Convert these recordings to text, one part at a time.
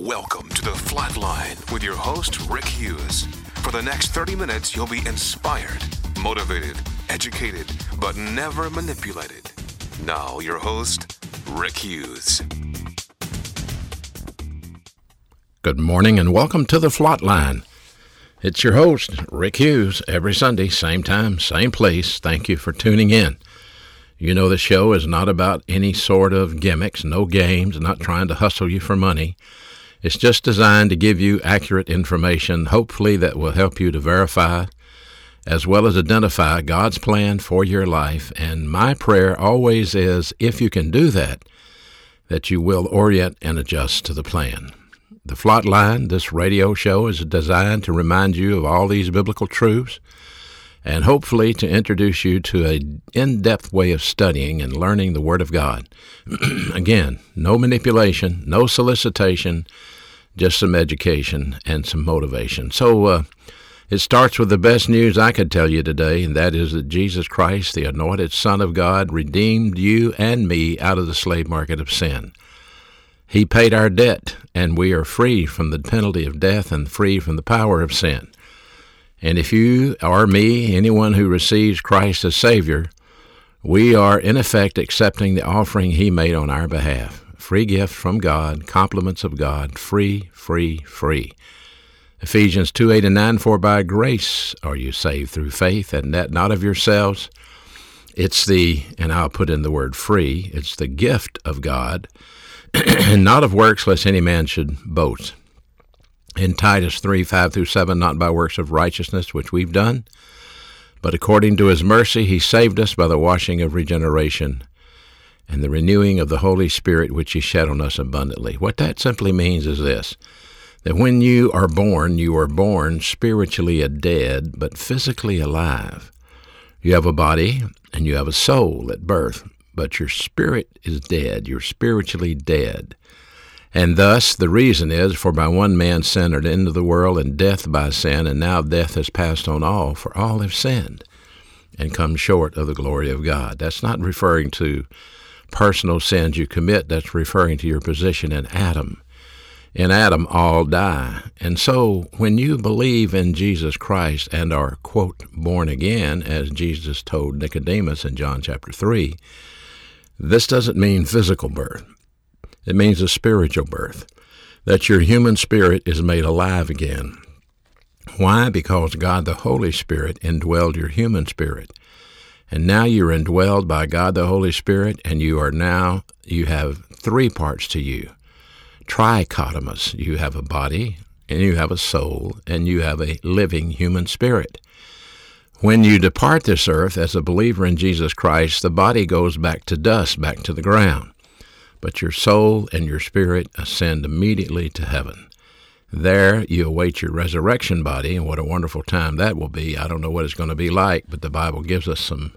Welcome to the Flatline with your host, Rick Hughes. For the next 30 minutes, you'll be inspired, motivated, educated, but never manipulated. Now, your host, Rick Hughes. Good morning and welcome to the Flatline. It's your host, Rick Hughes, every Sunday, same time, same place. Thank you for tuning in. You know, the show is not about any sort of gimmicks, no games, not trying to hustle you for money. It's just designed to give you accurate information, hopefully, that will help you to verify as well as identify God's plan for your life. And my prayer always is if you can do that, that you will orient and adjust to the plan. The Flatline, this radio show, is designed to remind you of all these biblical truths and hopefully to introduce you to a in-depth way of studying and learning the Word of God. Again, no manipulation, no solicitation, just some education and some motivation. So uh, it starts with the best news I could tell you today, and that is that Jesus Christ, the anointed Son of God, redeemed you and me out of the slave market of sin. He paid our debt, and we are free from the penalty of death and free from the power of sin. And if you or me, anyone who receives Christ as Savior, we are in effect accepting the offering He made on our behalf. Free gift from God, compliments of God, free, free, free. Ephesians 2 8 and 9 For by grace are you saved through faith, and that not of yourselves. It's the, and I'll put in the word free, it's the gift of God, and not of works, lest any man should boast in Titus 3 5 through 7, not by works of righteousness which we've done, but according to his mercy he saved us by the washing of regeneration and the renewing of the Holy Spirit which he shed on us abundantly. What that simply means is this that when you are born, you are born spiritually a dead, but physically alive. You have a body and you have a soul at birth, but your spirit is dead. You're spiritually dead. And thus the reason is, for by one man sin entered into the world, and death by sin, and now death has passed on all, for all have sinned and come short of the glory of God. That's not referring to personal sins you commit, that's referring to your position in Adam. In Adam, all die. And so when you believe in Jesus Christ and are, quote, born again, as Jesus told Nicodemus in John chapter 3, this doesn't mean physical birth. It means a spiritual birth, that your human spirit is made alive again. Why? Because God the Holy Spirit indwelled your human spirit. And now you're indwelled by God the Holy Spirit, and you are now, you have three parts to you. Trichotomous. You have a body, and you have a soul, and you have a living human spirit. When you depart this earth as a believer in Jesus Christ, the body goes back to dust, back to the ground but your soul and your spirit ascend immediately to heaven. There you await your resurrection body, and what a wonderful time that will be. I don't know what it's going to be like, but the Bible gives us some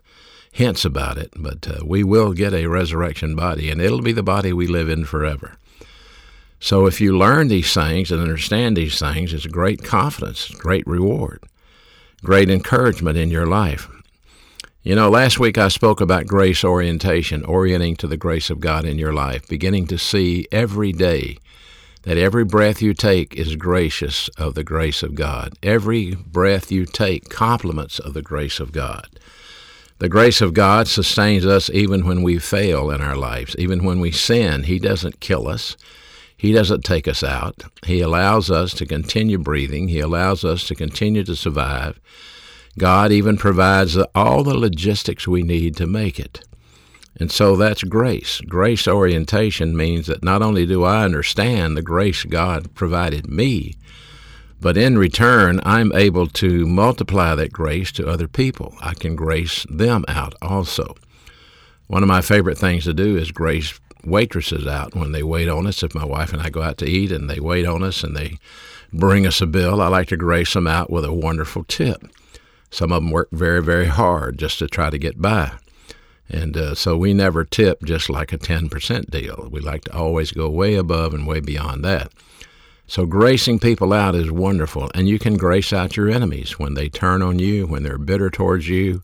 hints about it. But uh, we will get a resurrection body, and it'll be the body we live in forever. So if you learn these things and understand these things, it's great confidence, great reward, great encouragement in your life. You know, last week I spoke about grace orientation, orienting to the grace of God in your life, beginning to see every day that every breath you take is gracious of the grace of God. Every breath you take compliments of the grace of God. The grace of God sustains us even when we fail in our lives, even when we sin. He doesn't kill us. He doesn't take us out. He allows us to continue breathing. He allows us to continue to survive. God even provides all the logistics we need to make it. And so that's grace. Grace orientation means that not only do I understand the grace God provided me, but in return, I'm able to multiply that grace to other people. I can grace them out also. One of my favorite things to do is grace waitresses out when they wait on us. If my wife and I go out to eat and they wait on us and they bring us a bill, I like to grace them out with a wonderful tip. Some of them work very, very hard just to try to get by. And uh, so we never tip just like a 10% deal. We like to always go way above and way beyond that. So gracing people out is wonderful. And you can grace out your enemies when they turn on you, when they're bitter towards you,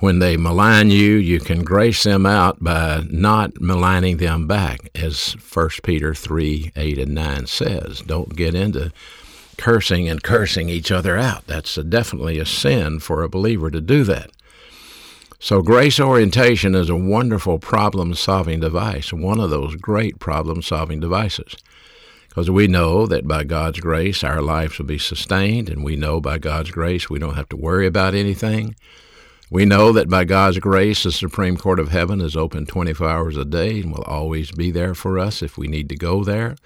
When they malign you, you can grace them out by not maligning them back, as 1 Peter 3 8 and 9 says. Don't get into cursing and cursing each other out. That's a, definitely a sin for a believer to do that. So, grace orientation is a wonderful problem solving device, one of those great problem solving devices. Because we know that by God's grace, our lives will be sustained, and we know by God's grace, we don't have to worry about anything. We know that by God's grace, the Supreme Court of Heaven is open 24 hours a day and will always be there for us if we need to go there.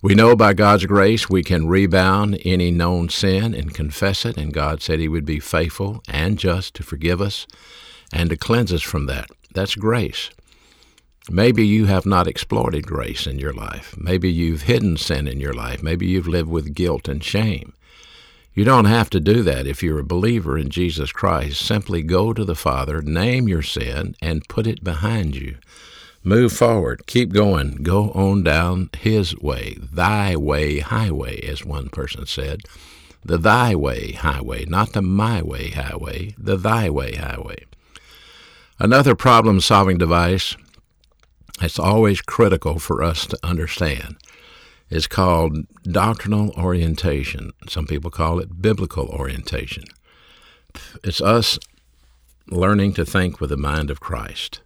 We know by God's grace we can rebound any known sin and confess it, and God said He would be faithful and just to forgive us and to cleanse us from that. That's grace. Maybe you have not exploited grace in your life. Maybe you've hidden sin in your life. Maybe you've lived with guilt and shame. You don't have to do that if you're a believer in Jesus Christ. Simply go to the Father, name your sin, and put it behind you. Move forward. Keep going. Go on down His way, Thy way highway, as one person said. The Thy way highway, not the My way highway, the Thy way highway. Another problem solving device that's always critical for us to understand is called doctrinal orientation. Some people call it biblical orientation. It's us learning to think with the mind of Christ.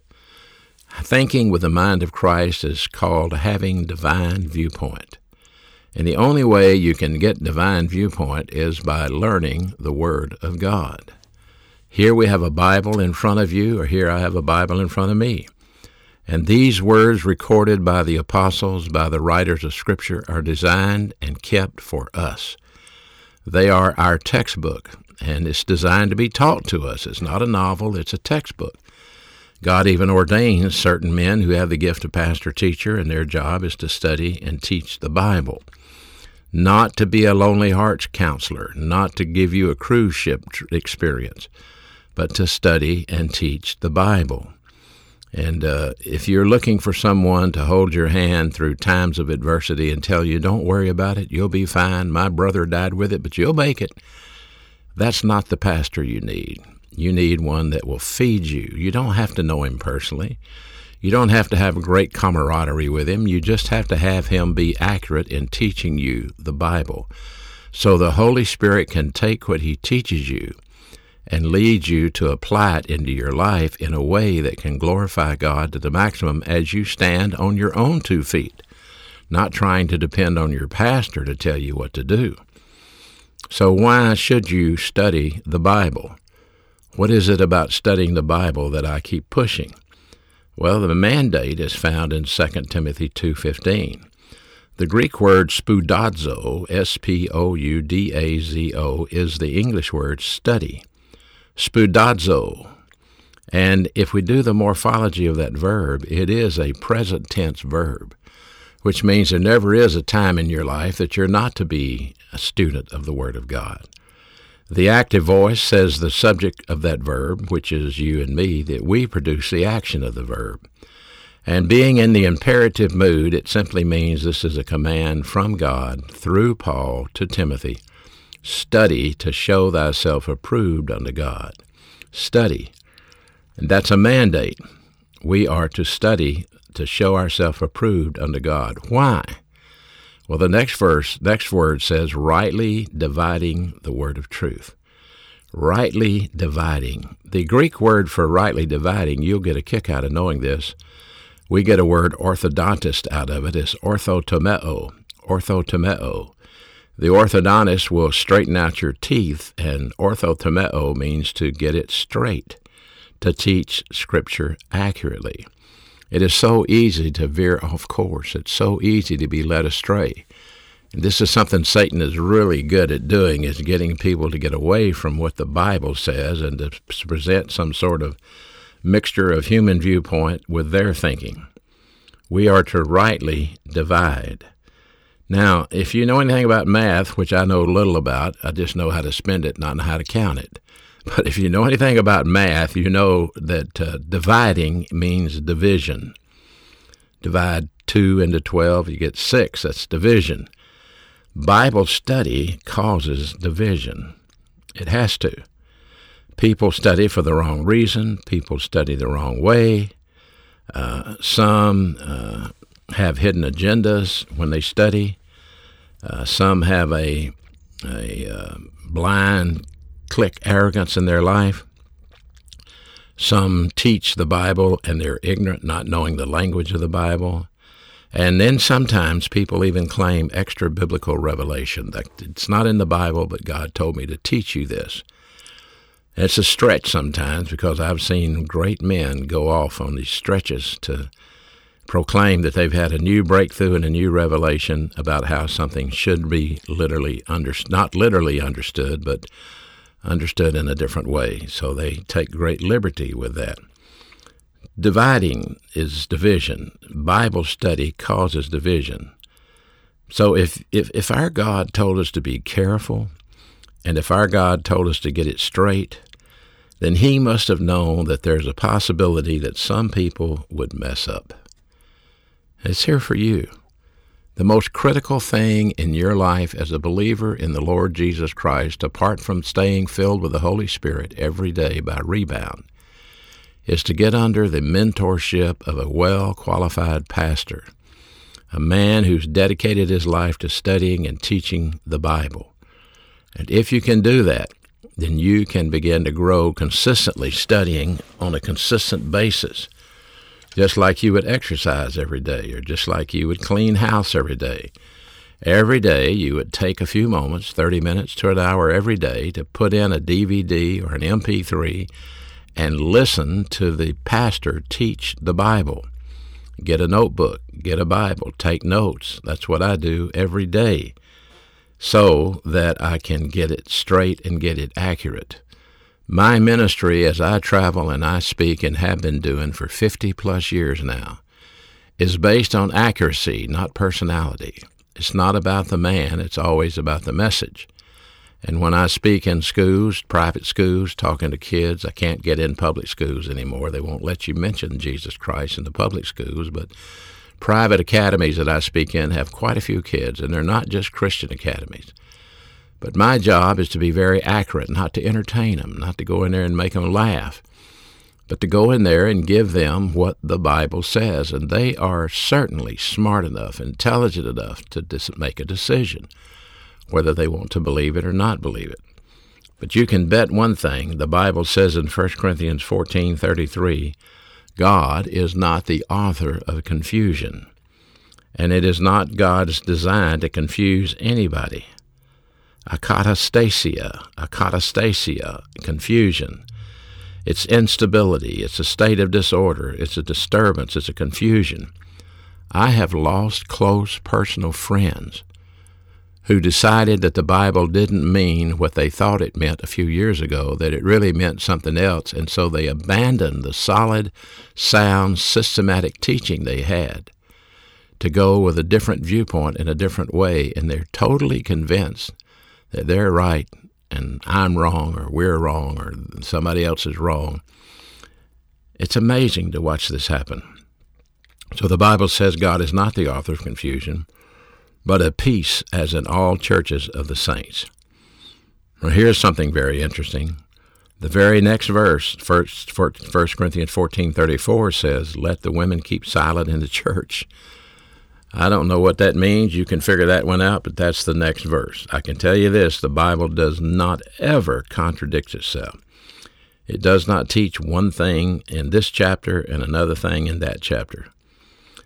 Thinking with the mind of Christ is called having divine viewpoint. And the only way you can get divine viewpoint is by learning the Word of God. Here we have a Bible in front of you, or here I have a Bible in front of me. And these words recorded by the apostles, by the writers of Scripture, are designed and kept for us. They are our textbook, and it's designed to be taught to us. It's not a novel, it's a textbook. God even ordains certain men who have the gift of pastor teacher, and their job is to study and teach the Bible. Not to be a lonely hearts counselor, not to give you a cruise ship experience but to study and teach the Bible. And uh, if you're looking for someone to hold your hand through times of adversity and tell you, don't worry about it, you'll be fine, my brother died with it, but you'll make it, that's not the pastor you need. You need one that will feed you. You don't have to know him personally. You don't have to have a great camaraderie with him. You just have to have him be accurate in teaching you the Bible. So the Holy Spirit can take what he teaches you and lead you to apply it into your life in a way that can glorify God to the maximum as you stand on your own two feet, not trying to depend on your pastor to tell you what to do. So, why should you study the Bible? What is it about studying the Bible that I keep pushing? Well, the mandate is found in 2 Timothy 2:15. The Greek word spoudazo, S P O U D A Z O, is the English word study spoudazo. And if we do the morphology of that verb, it is a present tense verb, which means there never is a time in your life that you're not to be a student of the Word of God. The active voice says the subject of that verb, which is you and me, that we produce the action of the verb. And being in the imperative mood, it simply means this is a command from God through Paul to Timothy Study to show thyself approved unto God. Study. And that's a mandate. We are to study to show ourselves approved unto God. Why? Well, the next verse, next word says, rightly dividing the word of truth. Rightly dividing. The Greek word for rightly dividing, you'll get a kick out of knowing this. We get a word orthodontist out of it. It's orthotomeo. Orthotomeo. The orthodontist will straighten out your teeth, and orthotomeo means to get it straight, to teach Scripture accurately. It is so easy to veer off course. It's so easy to be led astray. And this is something Satan is really good at doing, is getting people to get away from what the Bible says and to present some sort of mixture of human viewpoint with their thinking. We are to rightly divide. Now, if you know anything about math, which I know little about, I just know how to spend it, not how to count it. But if you know anything about math, you know that uh, dividing means division. Divide 2 into 12, you get 6. That's division. Bible study causes division. It has to. People study for the wrong reason. People study the wrong way. Uh, some uh, have hidden agendas when they study. Uh, some have a, a uh, blind click arrogance in their life. Some teach the Bible and they're ignorant, not knowing the language of the Bible. And then sometimes people even claim extra biblical revelation that it's not in the Bible, but God told me to teach you this. It's a stretch sometimes because I've seen great men go off on these stretches to proclaim that they've had a new breakthrough and a new revelation about how something should be literally under, not literally understood, but understood in a different way. So they take great liberty with that. Dividing is division. Bible study causes division. So if, if, if our God told us to be careful, and if our God told us to get it straight, then he must have known that there's a possibility that some people would mess up. It's here for you. The most critical thing in your life as a believer in the Lord Jesus Christ, apart from staying filled with the Holy Spirit every day by rebound, is to get under the mentorship of a well qualified pastor, a man who's dedicated his life to studying and teaching the Bible. And if you can do that, then you can begin to grow consistently studying on a consistent basis, just like you would exercise every day, or just like you would clean house every day. Every day, you would take a few moments, 30 minutes to an hour every day, to put in a DVD or an MP3 and listen to the pastor teach the Bible. Get a notebook, get a Bible, take notes. That's what I do every day so that I can get it straight and get it accurate. My ministry, as I travel and I speak and have been doing for 50 plus years now, is based on accuracy, not personality. It's not about the man, it's always about the message. And when I speak in schools, private schools, talking to kids, I can't get in public schools anymore. They won't let you mention Jesus Christ in the public schools, but private academies that I speak in have quite a few kids, and they're not just Christian academies. But my job is to be very accurate, not to entertain them, not to go in there and make them laugh, but to go in there and give them what the Bible says. And they are certainly smart enough, intelligent enough to dis- make a decision whether they want to believe it or not believe it. But you can bet one thing, the Bible says in 1 Corinthians 14:33, God is not the author of confusion, and it is not God's design to confuse anybody. Akatastasia, akatastasia, confusion. It's instability, it's a state of disorder, it's a disturbance, it's a confusion. I have lost close personal friends who decided that the Bible didn't mean what they thought it meant a few years ago, that it really meant something else, and so they abandoned the solid, sound, systematic teaching they had to go with a different viewpoint in a different way, and they're totally convinced that they're right and I'm wrong or we're wrong or somebody else is wrong. It's amazing to watch this happen. So the Bible says God is not the author of confusion but a peace as in all churches of the saints. Well, here's something very interesting. The very next verse, 1 Corinthians 14:34 says, "Let the women keep silent in the church." I don't know what that means. You can figure that one out, but that's the next verse. I can tell you this, the Bible does not ever contradict itself. It does not teach one thing in this chapter and another thing in that chapter.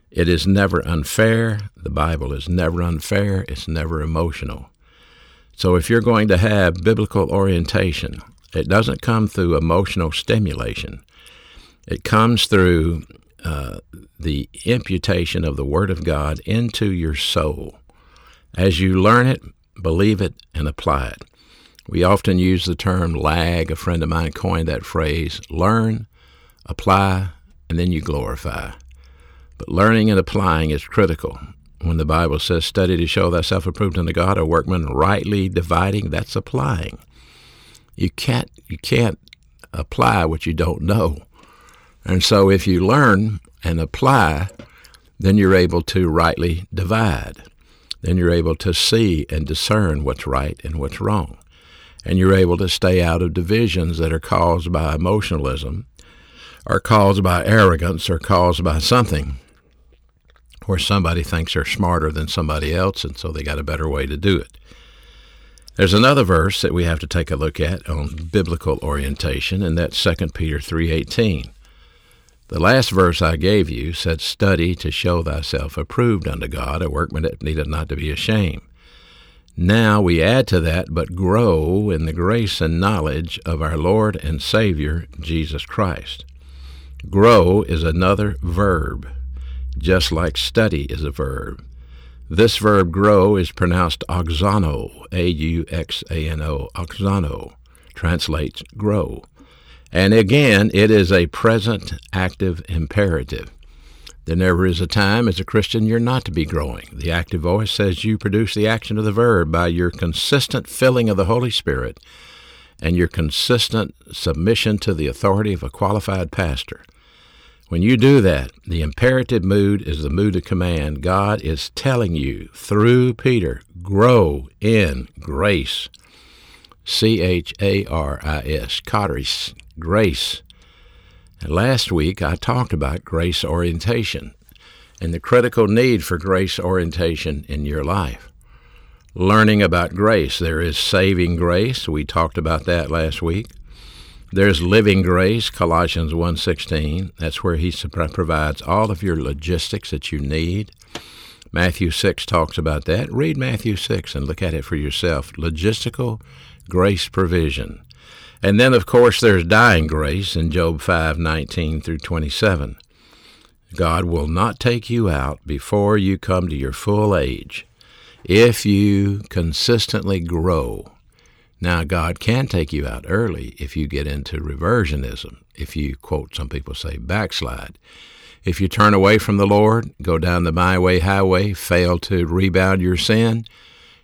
It is never unfair. The Bible is never unfair. It's never emotional. So if you're going to have biblical orientation, it doesn't come through emotional stimulation. It comes through uh, the imputation of the Word of God into your soul. As you learn it, believe it, and apply it. We often use the term lag. A friend of mine coined that phrase learn, apply, and then you glorify. But learning and applying is critical. When the Bible says, study to show thyself approved unto God, a workman rightly dividing, that's applying. You can't, you can't apply what you don't know. And so if you learn and apply, then you're able to rightly divide. Then you're able to see and discern what's right and what's wrong. and you're able to stay out of divisions that are caused by emotionalism or caused by arrogance or caused by something where somebody thinks they're smarter than somebody else and so they got a better way to do it. There's another verse that we have to take a look at on biblical orientation and that's 2 Peter 3:18. The last verse I gave you said, Study to show thyself approved unto God, a workman that needeth not to be ashamed. Now we add to that, but grow in the grace and knowledge of our Lord and Savior, Jesus Christ. Grow is another verb, just like study is a verb. This verb grow is pronounced auxano, A U X A N O, auxano, translates grow. And again, it is a present active imperative. There never is a time as a Christian you're not to be growing. The active voice says you produce the action of the verb by your consistent filling of the Holy Spirit and your consistent submission to the authority of a qualified pastor. When you do that, the imperative mood is the mood of command. God is telling you through Peter, grow in grace. C H A R I S, grace. And last week I talked about grace orientation and the critical need for grace orientation in your life. Learning about grace. There is saving grace. We talked about that last week. There's living grace, Colossians 1:16. That's where he provides all of your logistics that you need. Matthew 6 talks about that. Read Matthew 6 and look at it for yourself. Logistical grace provision. And then, of course, there's dying grace in Job 5 19 through 27. God will not take you out before you come to your full age if you consistently grow. Now, God can take you out early if you get into reversionism, if you, quote, some people say, backslide. If you turn away from the Lord, go down the byway highway, fail to rebound your sin,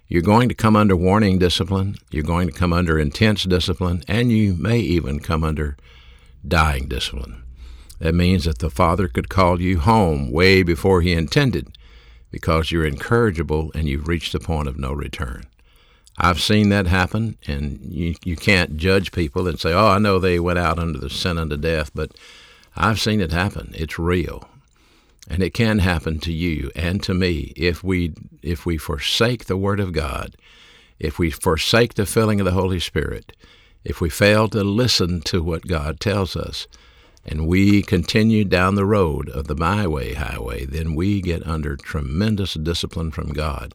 you're going to come under warning discipline, you're going to come under intense discipline, and you may even come under dying discipline. That means that the Father could call you home way before He intended because you're incorrigible and you've reached the point of no return. I've seen that happen, and you, you can't judge people and say, oh, I know they went out under the sin unto death, but I've seen it happen. It's real. And it can happen to you and to me if we if we forsake the word of God, if we forsake the filling of the Holy Spirit, if we fail to listen to what God tells us, and we continue down the road of the my way highway, then we get under tremendous discipline from God,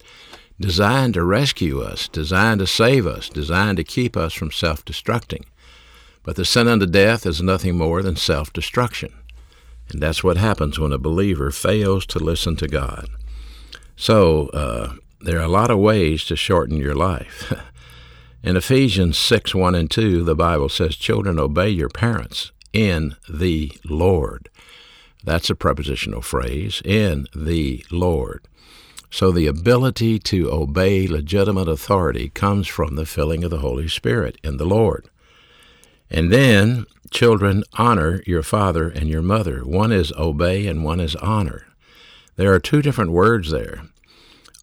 designed to rescue us, designed to save us, designed to keep us from self destructing. But the sin unto death is nothing more than self destruction. And that's what happens when a believer fails to listen to God. So, uh, there are a lot of ways to shorten your life. In Ephesians 6 1 and 2, the Bible says, Children, obey your parents in the Lord. That's a prepositional phrase, in the Lord. So the ability to obey legitimate authority comes from the filling of the Holy Spirit in the Lord. And then Children, honor your father and your mother. One is obey and one is honor. There are two different words there.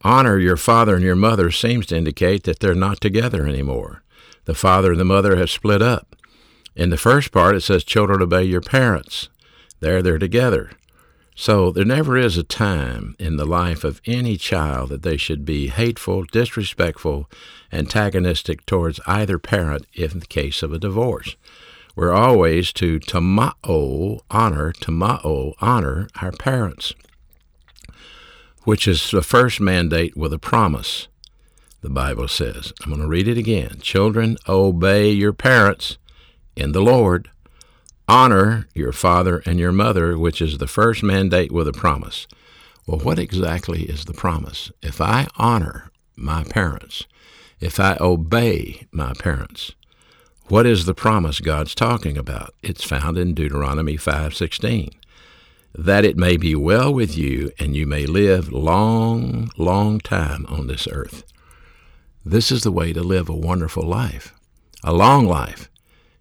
Honor your father and your mother seems to indicate that they're not together anymore. The father and the mother have split up. In the first part, it says, Children, obey your parents. There they're together. So there never is a time in the life of any child that they should be hateful, disrespectful, antagonistic towards either parent in the case of a divorce. We're always to timao, honor, timao, honor our parents, which is the first mandate with a promise, the Bible says. I'm going to read it again. Children, obey your parents in the Lord. Honor your father and your mother, which is the first mandate with a promise. Well, what exactly is the promise? If I honor my parents, if I obey my parents, what is the promise God's talking about? It's found in Deuteronomy 5:16. That it may be well with you and you may live long, long time on this earth. This is the way to live a wonderful life. A long life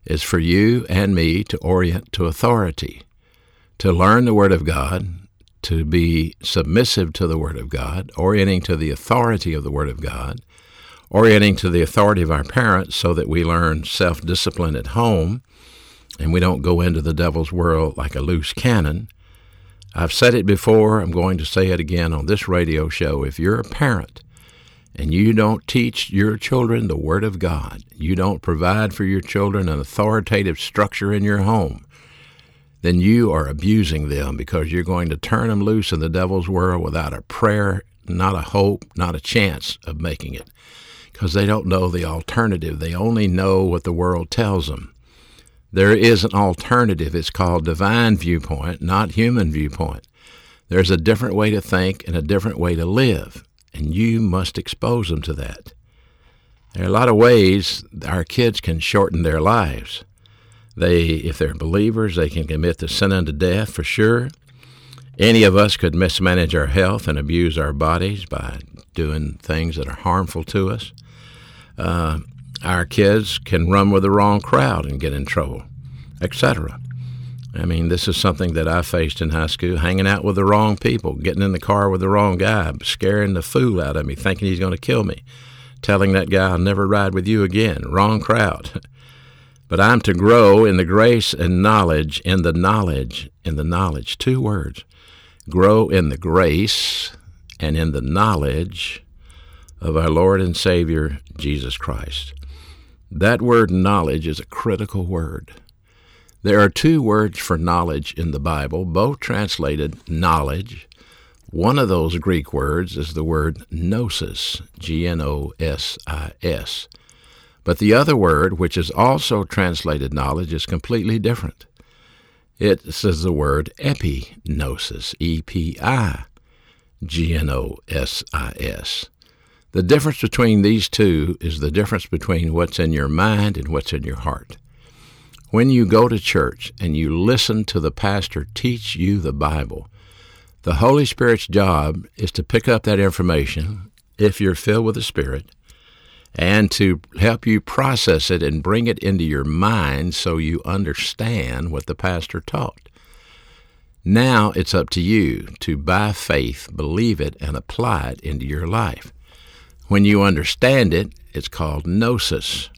is for you and me to orient to authority, to learn the Word of God, to be submissive to the Word of God, orienting to the authority of the Word of God, orienting to the authority of our parents so that we learn self discipline at home and we don't go into the devil's world like a loose cannon. I've said it before, I'm going to say it again on this radio show. If you're a parent and you don't teach your children the Word of God, you don't provide for your children an authoritative structure in your home, then you are abusing them because you're going to turn them loose in the devil's world without a prayer, not a hope, not a chance of making it. Because they don't know the alternative. They only know what the world tells them. There is an alternative. It's called divine viewpoint, not human viewpoint. There's a different way to think and a different way to live, and you must expose them to that. There are a lot of ways our kids can shorten their lives. They, if they're believers, they can commit the sin unto death for sure. Any of us could mismanage our health and abuse our bodies by doing things that are harmful to us. Uh, our kids can run with the wrong crowd and get in trouble, etc. I mean, this is something that I faced in high school hanging out with the wrong people, getting in the car with the wrong guy, scaring the fool out of me, thinking he's going to kill me, telling that guy I'll never ride with you again. Wrong crowd. But I'm to grow in the grace and knowledge, in the knowledge, in the knowledge. Two words. Grow in the grace and in the knowledge of our Lord and Savior, Jesus Christ. That word knowledge is a critical word. There are two words for knowledge in the Bible, both translated knowledge. One of those Greek words is the word gnosis, G N O S I S. But the other word, which is also translated knowledge, is completely different. It says the word epignosis, E P I G N O S I S. The difference between these two is the difference between what's in your mind and what's in your heart. When you go to church and you listen to the pastor teach you the Bible, the Holy Spirit's job is to pick up that information, if you're filled with the Spirit, and to help you process it and bring it into your mind so you understand what the pastor taught. Now it's up to you to, by faith, believe it and apply it into your life. When you understand it, it's called gnosis.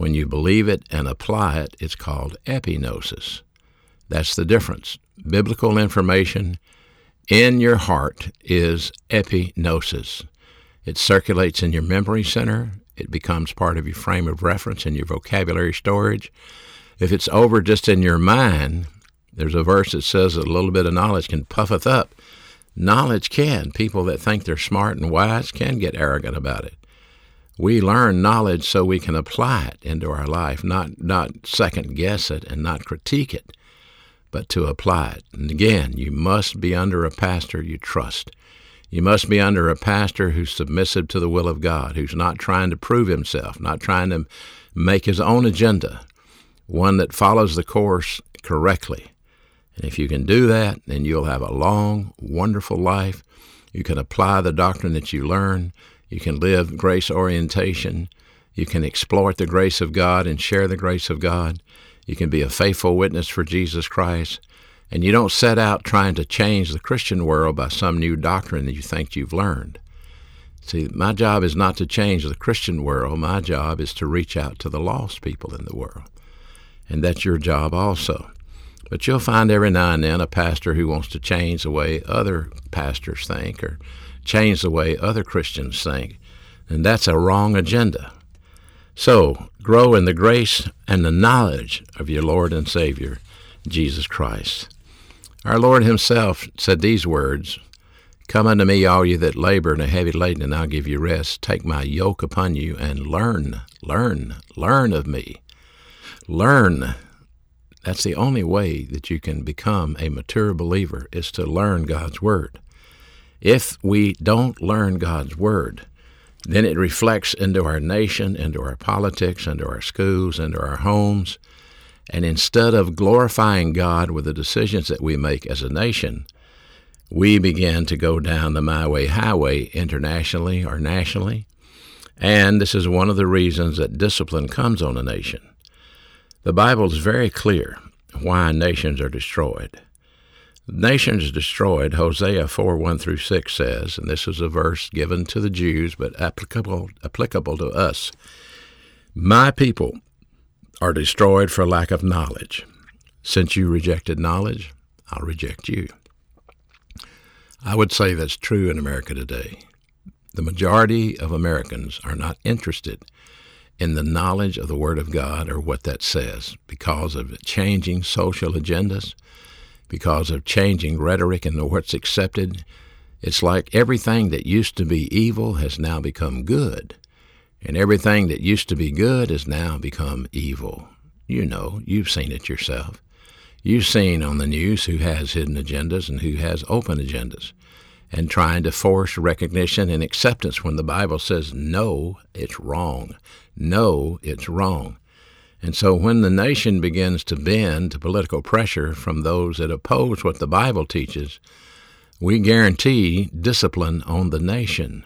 When you believe it and apply it, it's called epignosis. That's the difference. Biblical information in your heart is epignosis. It circulates in your memory center. It becomes part of your frame of reference and your vocabulary storage. If it's over just in your mind, there's a verse that says that a little bit of knowledge can puffeth up. Knowledge can. People that think they're smart and wise can get arrogant about it. We learn knowledge so we can apply it into our life, not, not second guess it and not critique it, but to apply it. And again, you must be under a pastor you trust. You must be under a pastor who's submissive to the will of God, who's not trying to prove himself, not trying to make his own agenda, one that follows the course correctly. And if you can do that, then you'll have a long, wonderful life. You can apply the doctrine that you learn. You can live grace orientation. You can exploit the grace of God and share the grace of God. You can be a faithful witness for Jesus Christ. And you don't set out trying to change the Christian world by some new doctrine that you think you've learned. See, my job is not to change the Christian world. My job is to reach out to the lost people in the world. And that's your job also. But you'll find every now and then a pastor who wants to change the way other pastors think or change the way other Christians think. And that's a wrong agenda. So, grow in the grace and the knowledge of your Lord and Savior, Jesus Christ. Our Lord Himself said these words Come unto me, all you that labor and are heavy laden, and I'll give you rest. Take my yoke upon you and learn, learn, learn of me. Learn. That's the only way that you can become a mature believer is to learn God's Word. If we don't learn God's Word, then it reflects into our nation, into our politics, into our schools, into our homes, and instead of glorifying God with the decisions that we make as a nation, we begin to go down the my way highway internationally or nationally. And this is one of the reasons that discipline comes on a nation. The Bible is very clear why nations are destroyed. Nations destroyed, Hosea 4 1 through 6 says, and this is a verse given to the Jews but applicable, applicable to us My people are destroyed for lack of knowledge. Since you rejected knowledge, I'll reject you. I would say that's true in America today. The majority of Americans are not interested in the knowledge of the Word of God or what that says because of changing social agendas, because of changing rhetoric and what's accepted. It's like everything that used to be evil has now become good, and everything that used to be good has now become evil. You know, you've seen it yourself. You've seen on the news who has hidden agendas and who has open agendas, and trying to force recognition and acceptance when the Bible says, no, it's wrong. No, it's wrong. And so when the nation begins to bend to political pressure from those that oppose what the Bible teaches, we guarantee discipline on the nation.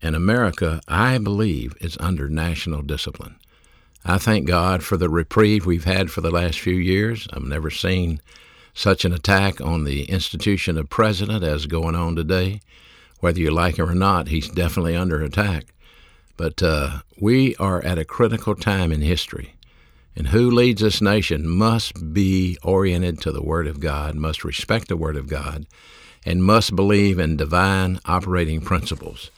And America, I believe, is under national discipline. I thank God for the reprieve we've had for the last few years. I've never seen such an attack on the institution of president as going on today. Whether you like him or not, he's definitely under attack. But uh, we are at a critical time in history. And who leads this nation must be oriented to the Word of God, must respect the Word of God, and must believe in divine operating principles.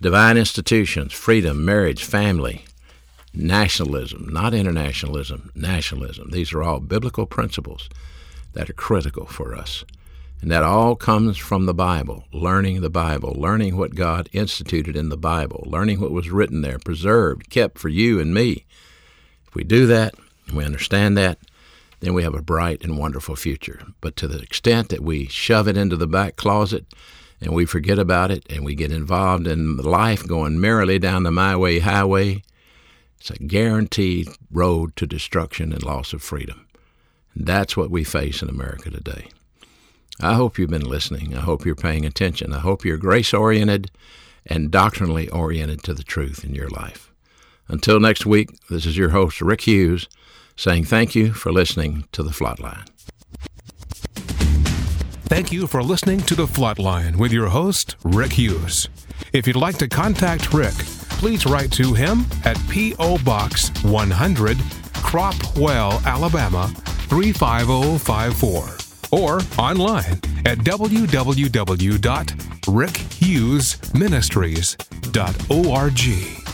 Divine institutions, freedom, marriage, family, nationalism, not internationalism, nationalism. These are all biblical principles that are critical for us. And that all comes from the Bible, learning the Bible, learning what God instituted in the Bible, learning what was written there, preserved, kept for you and me. If we do that, and we understand that, then we have a bright and wonderful future. But to the extent that we shove it into the back closet and we forget about it and we get involved in life going merrily down the my way highway, it's a guaranteed road to destruction and loss of freedom. And that's what we face in America today. I hope you've been listening. I hope you're paying attention. I hope you're grace oriented and doctrinally oriented to the truth in your life. Until next week, this is your host, Rick Hughes, saying thank you for listening to The Flatline. Thank you for listening to The Flatline with your host, Rick Hughes. If you'd like to contact Rick, please write to him at P.O. Box 100, Cropwell, Alabama 35054 or online at www.rickhughesministries.org.